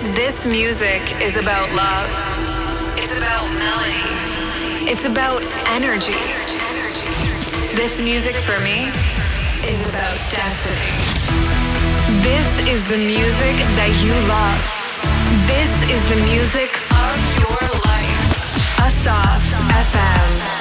This music is about love. It's about melody. It's about energy. This music for me is about destiny. This is the music that you love. This is the music of your life. Asaf FM.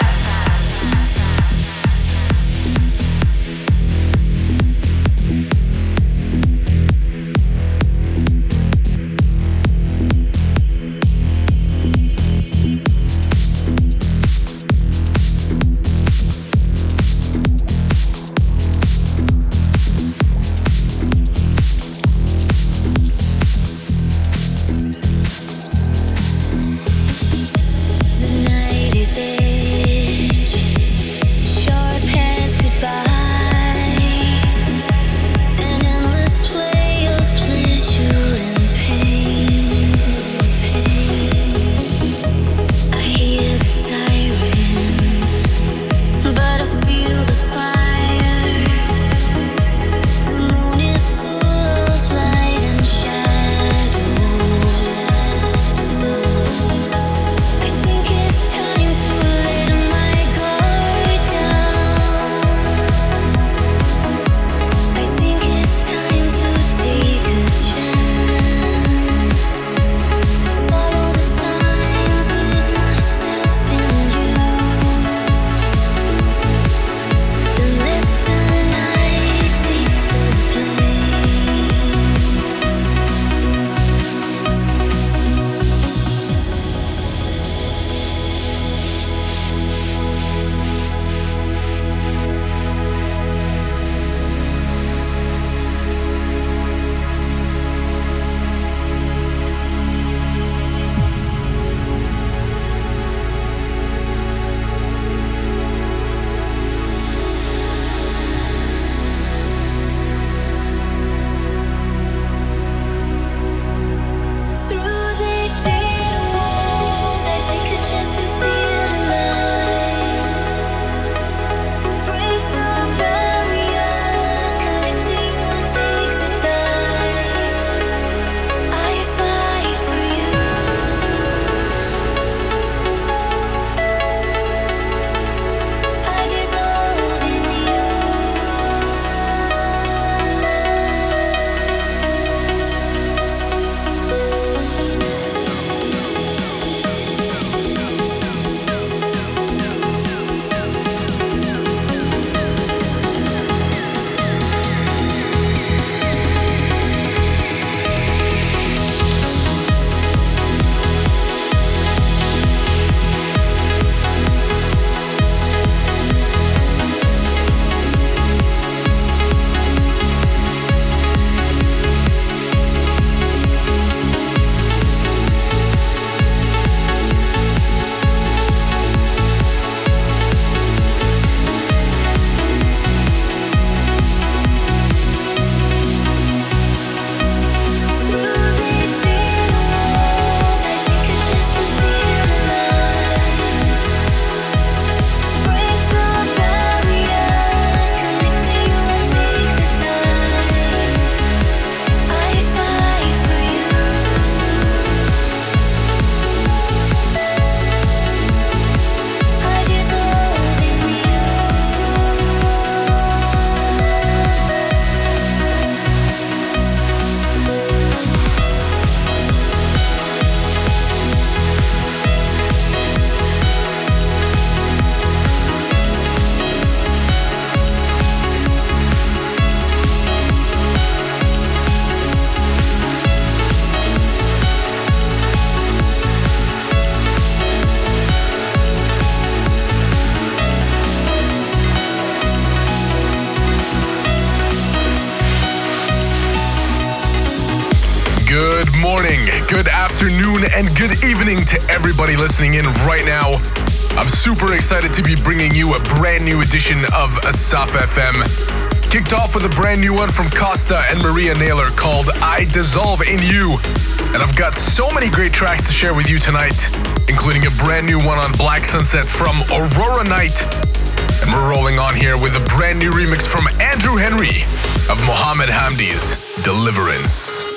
Everybody listening in right now. I'm super excited to be bringing you a brand new edition of Asaf FM. Kicked off with a brand new one from Costa and Maria Nayler called I Dissolve in You. And I've got so many great tracks to share with you tonight, including a brand new one on Black Sunset from Aurora Night. And we're rolling on here with a brand new remix from Andrew Henry of Mohammed Hamdi's Deliverance.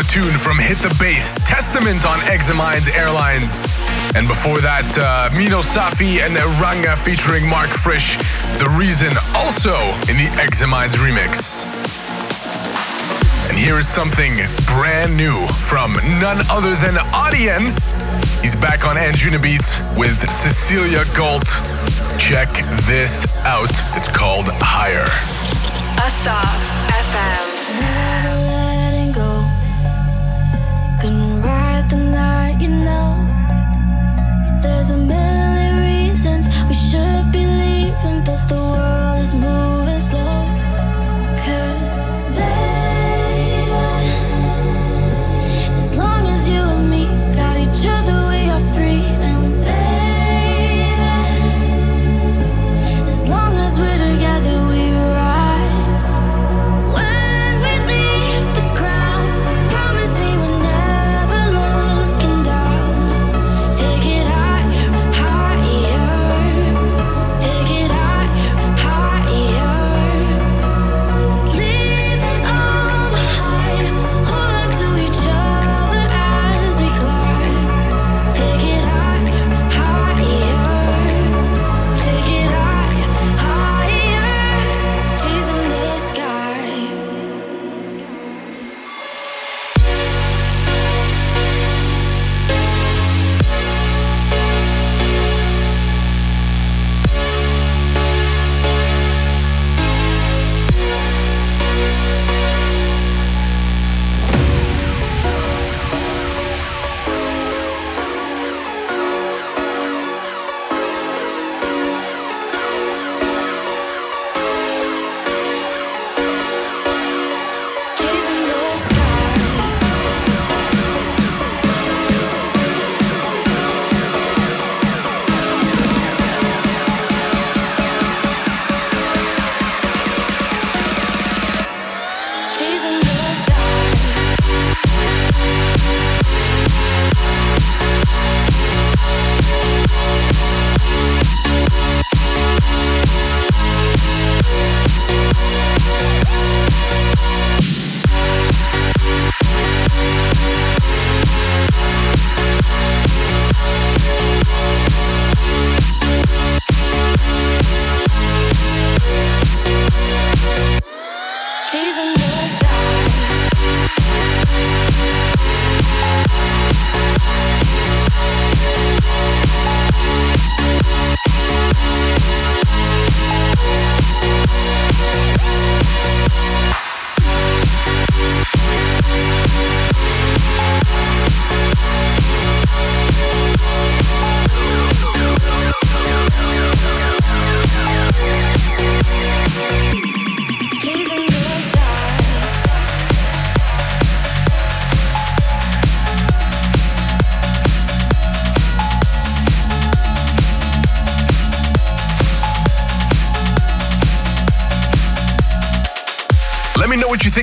A tune from Hit the Bass, Testament on Examines Airlines. And before that, uh, Mino Safi and Ranga featuring Mark Frisch, The Reason, also in the Examines remix. And here is something brand new from none other than Audien. He's back on Anjunabeats with Cecilia Galt. Check this out. It's called Higher. Asaf FM.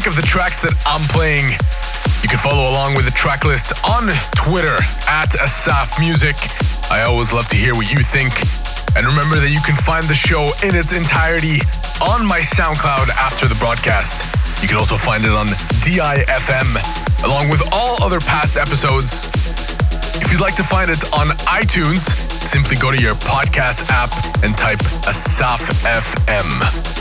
Of the tracks that I'm playing. You can follow along with the track list on Twitter at Asaf Music. I always love to hear what you think. And remember that you can find the show in its entirety on my SoundCloud after the broadcast. You can also find it on DIFM, along with all other past episodes. If you'd like to find it on iTunes, simply go to your podcast app and type Asaf FM.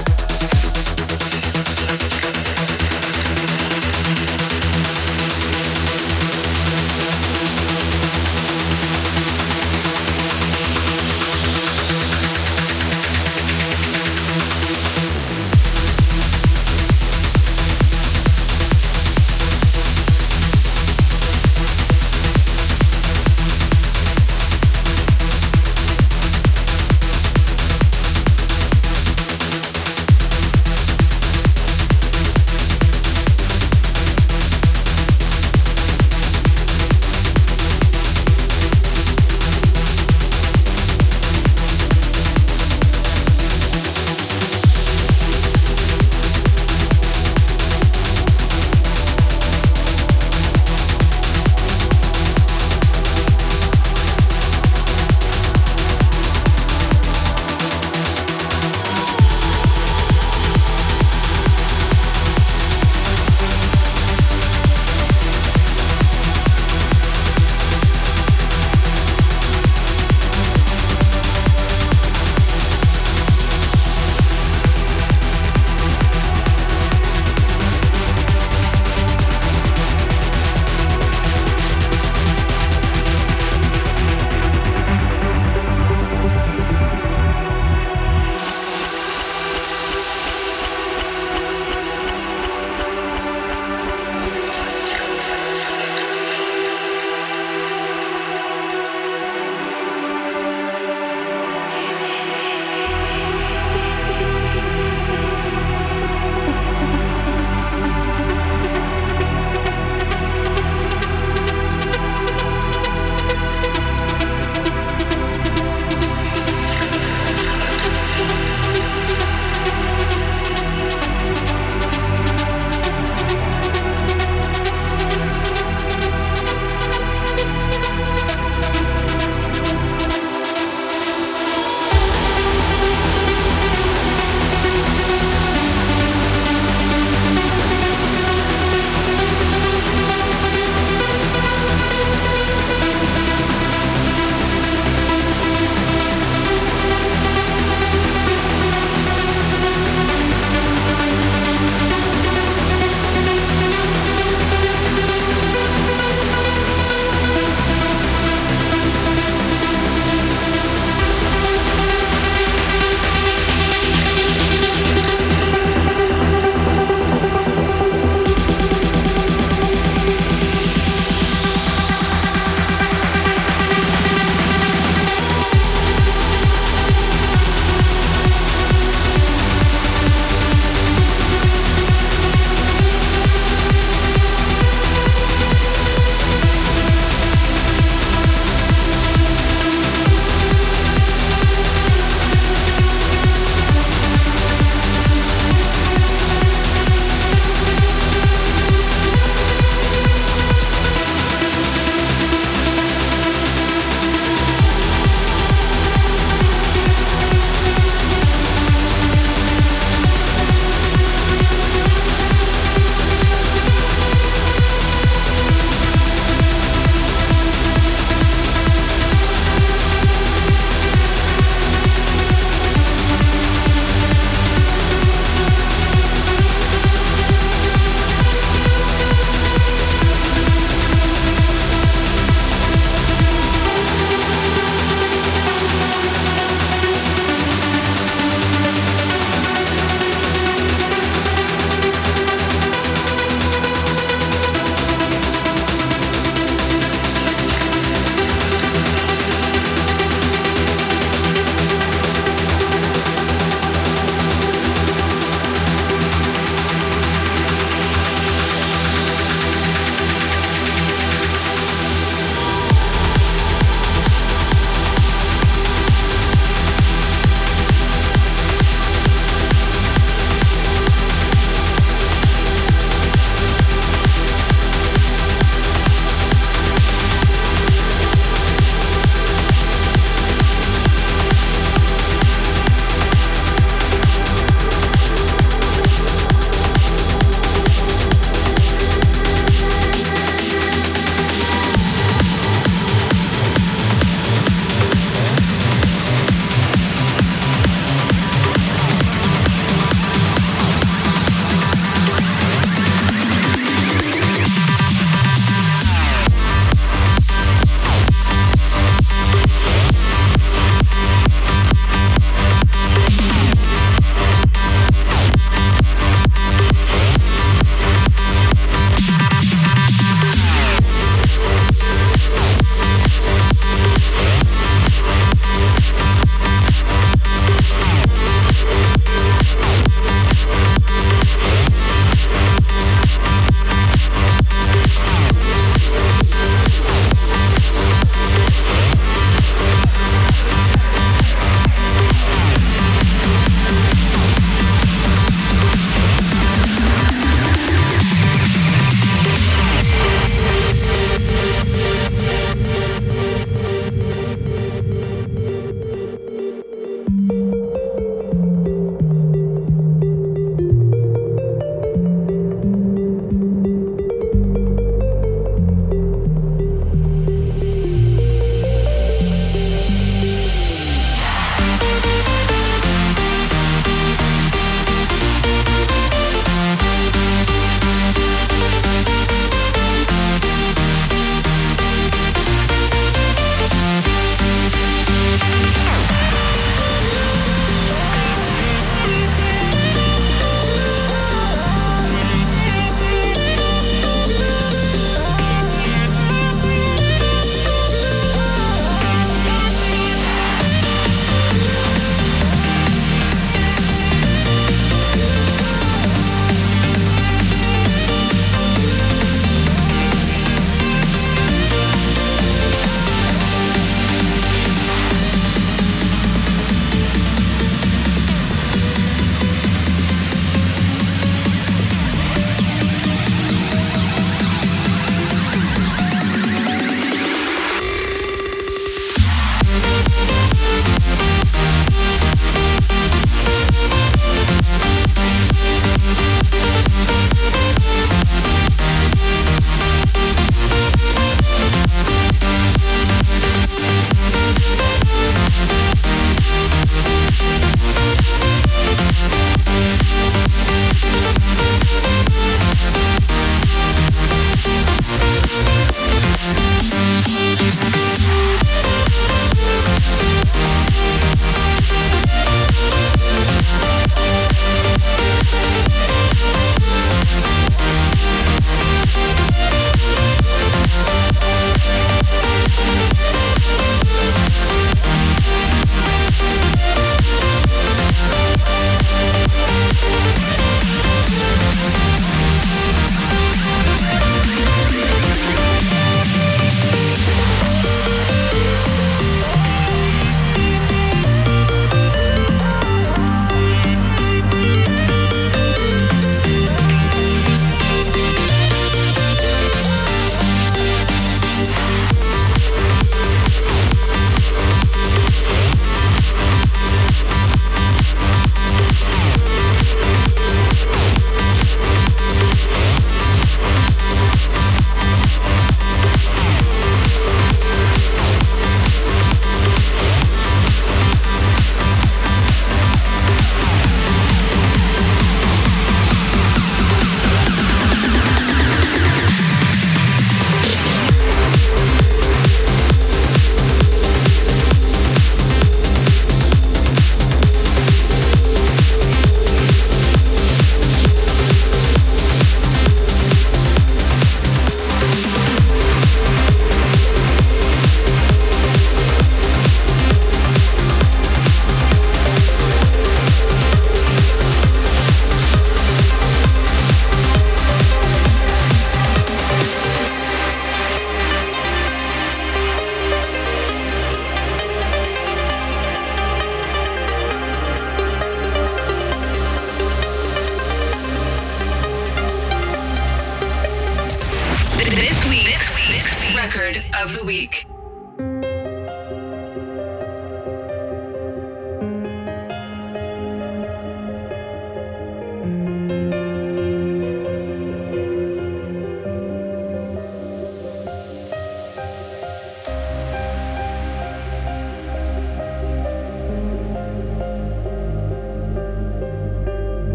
Record of the Week.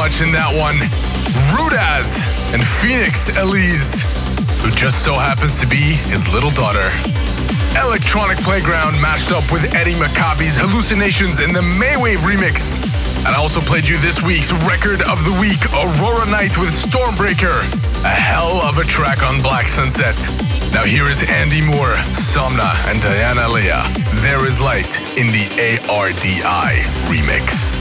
Much in that one. Rudaz and Phoenix Elise, who just so happens to be his little daughter. Electronic Playground matched up with Eddie Maccabi's Hallucinations in the Maywave remix. And I also played you this week's record of the week, Aurora Night with Stormbreaker. A hell of a track on Black Sunset. Now here is Andy Moore, Somna, and Diana Leah. There is Light in the ARDI remix.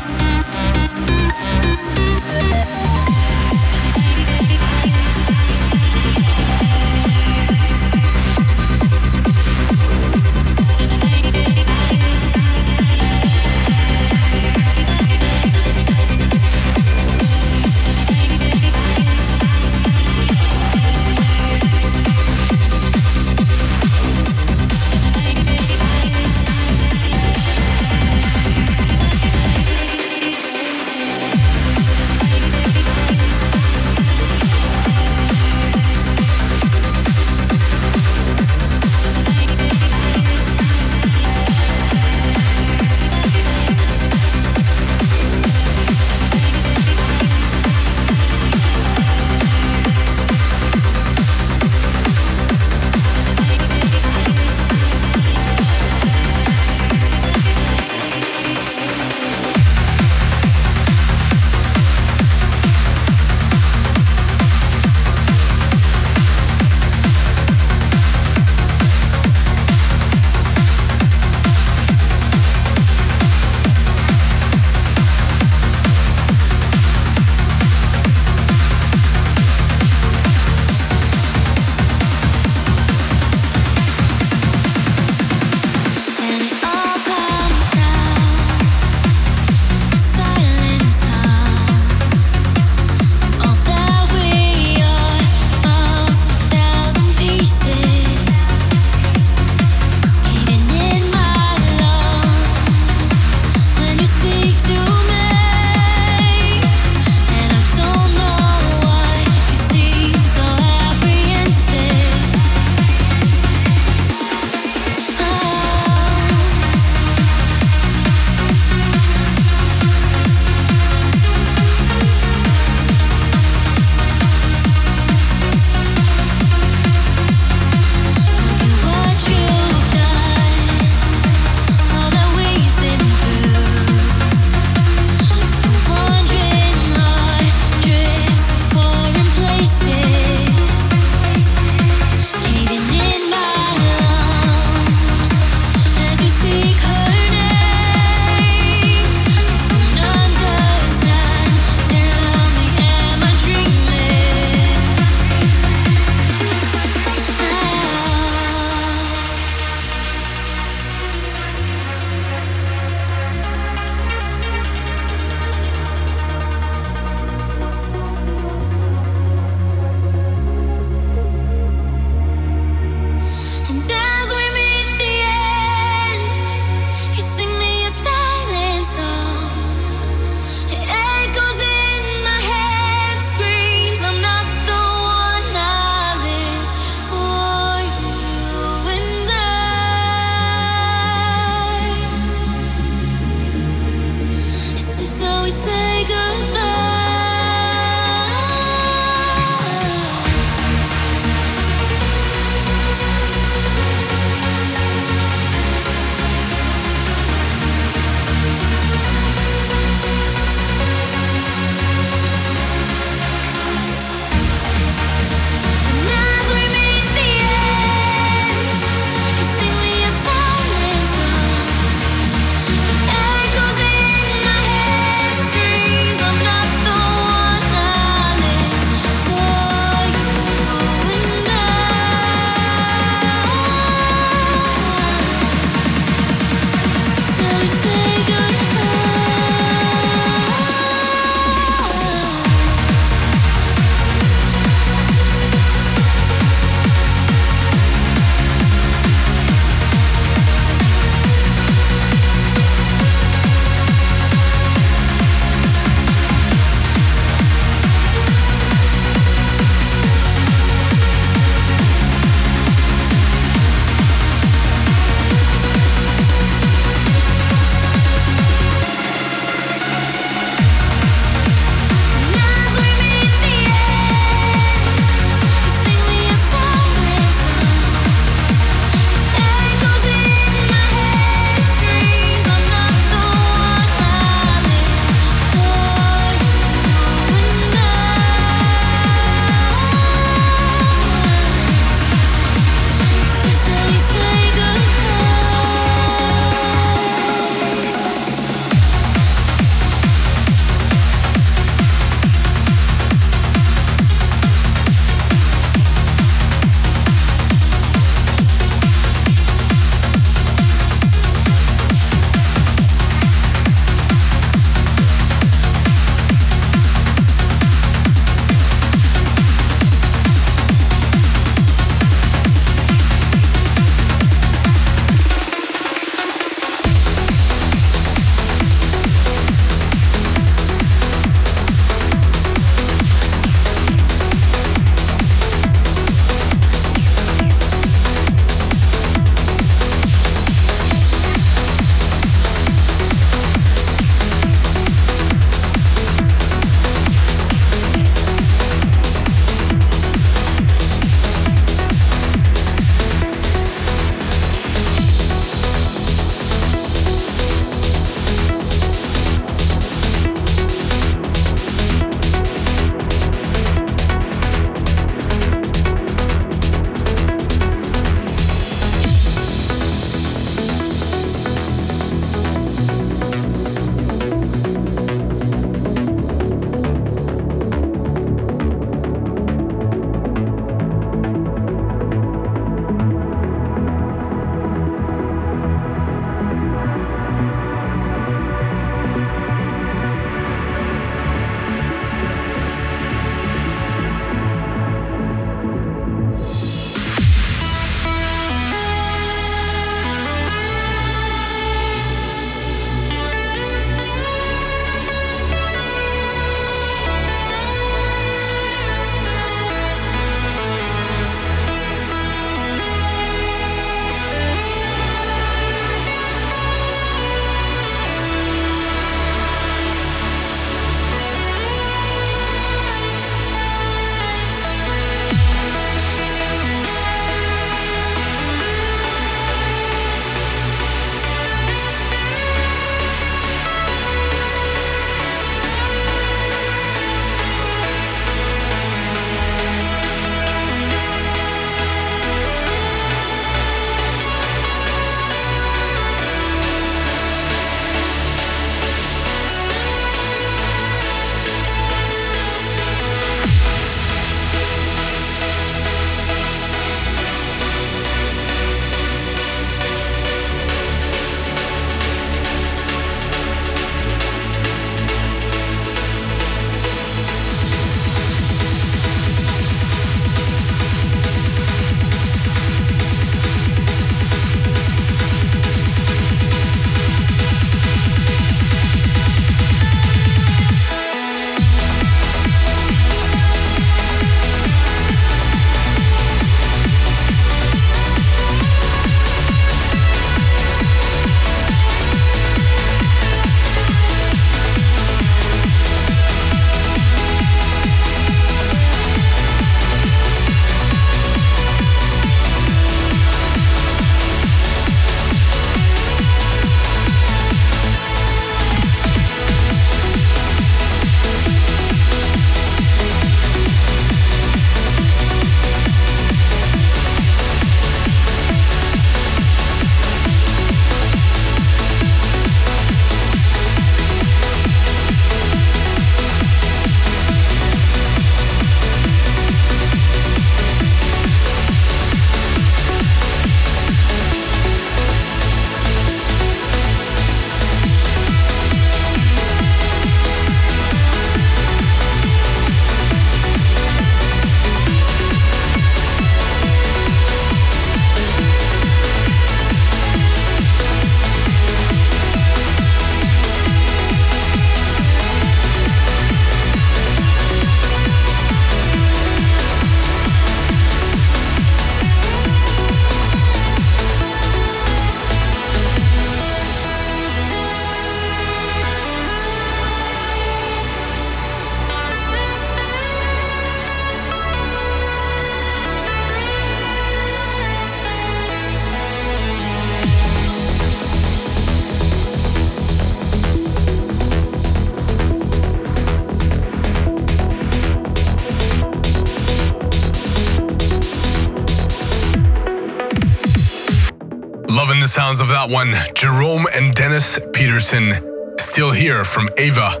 One, Jerome and Dennis Peterson, Still Here from Ava.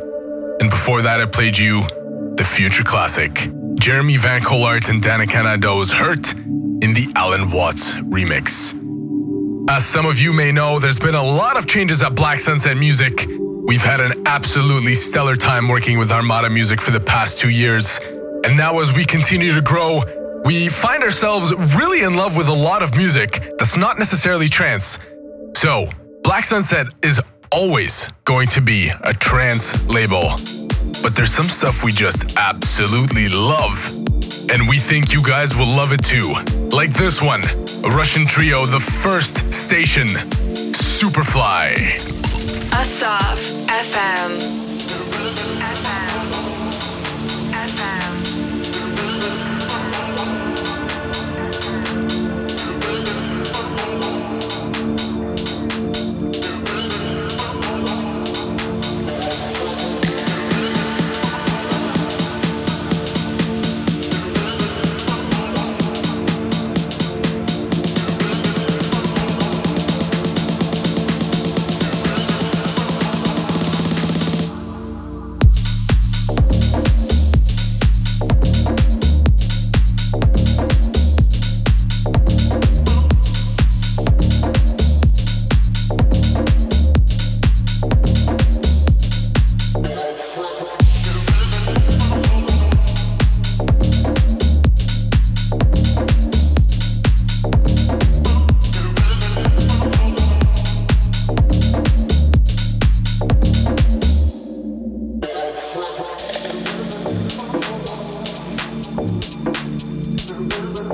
And before that, I played you the future classic, Jeremy Van Collard and Danica Nadeau's Hurt in the Alan Watts remix. As some of you may know, there's been a lot of changes at Black Sunset Music. We've had an absolutely stellar time working with Armada Music for the past two years. And now, as we continue to grow, we find ourselves really in love with a lot of music that's not necessarily trance. So, Black Sunset is always going to be a trance label. But there's some stuff we just absolutely love. And we think you guys will love it too. Like this one a Russian trio, The First Station, Superfly. Asaf FM.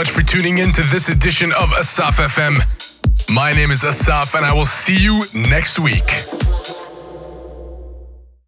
much for tuning in to this edition of Asaf FM. My name is Asaf, and I will see you next week.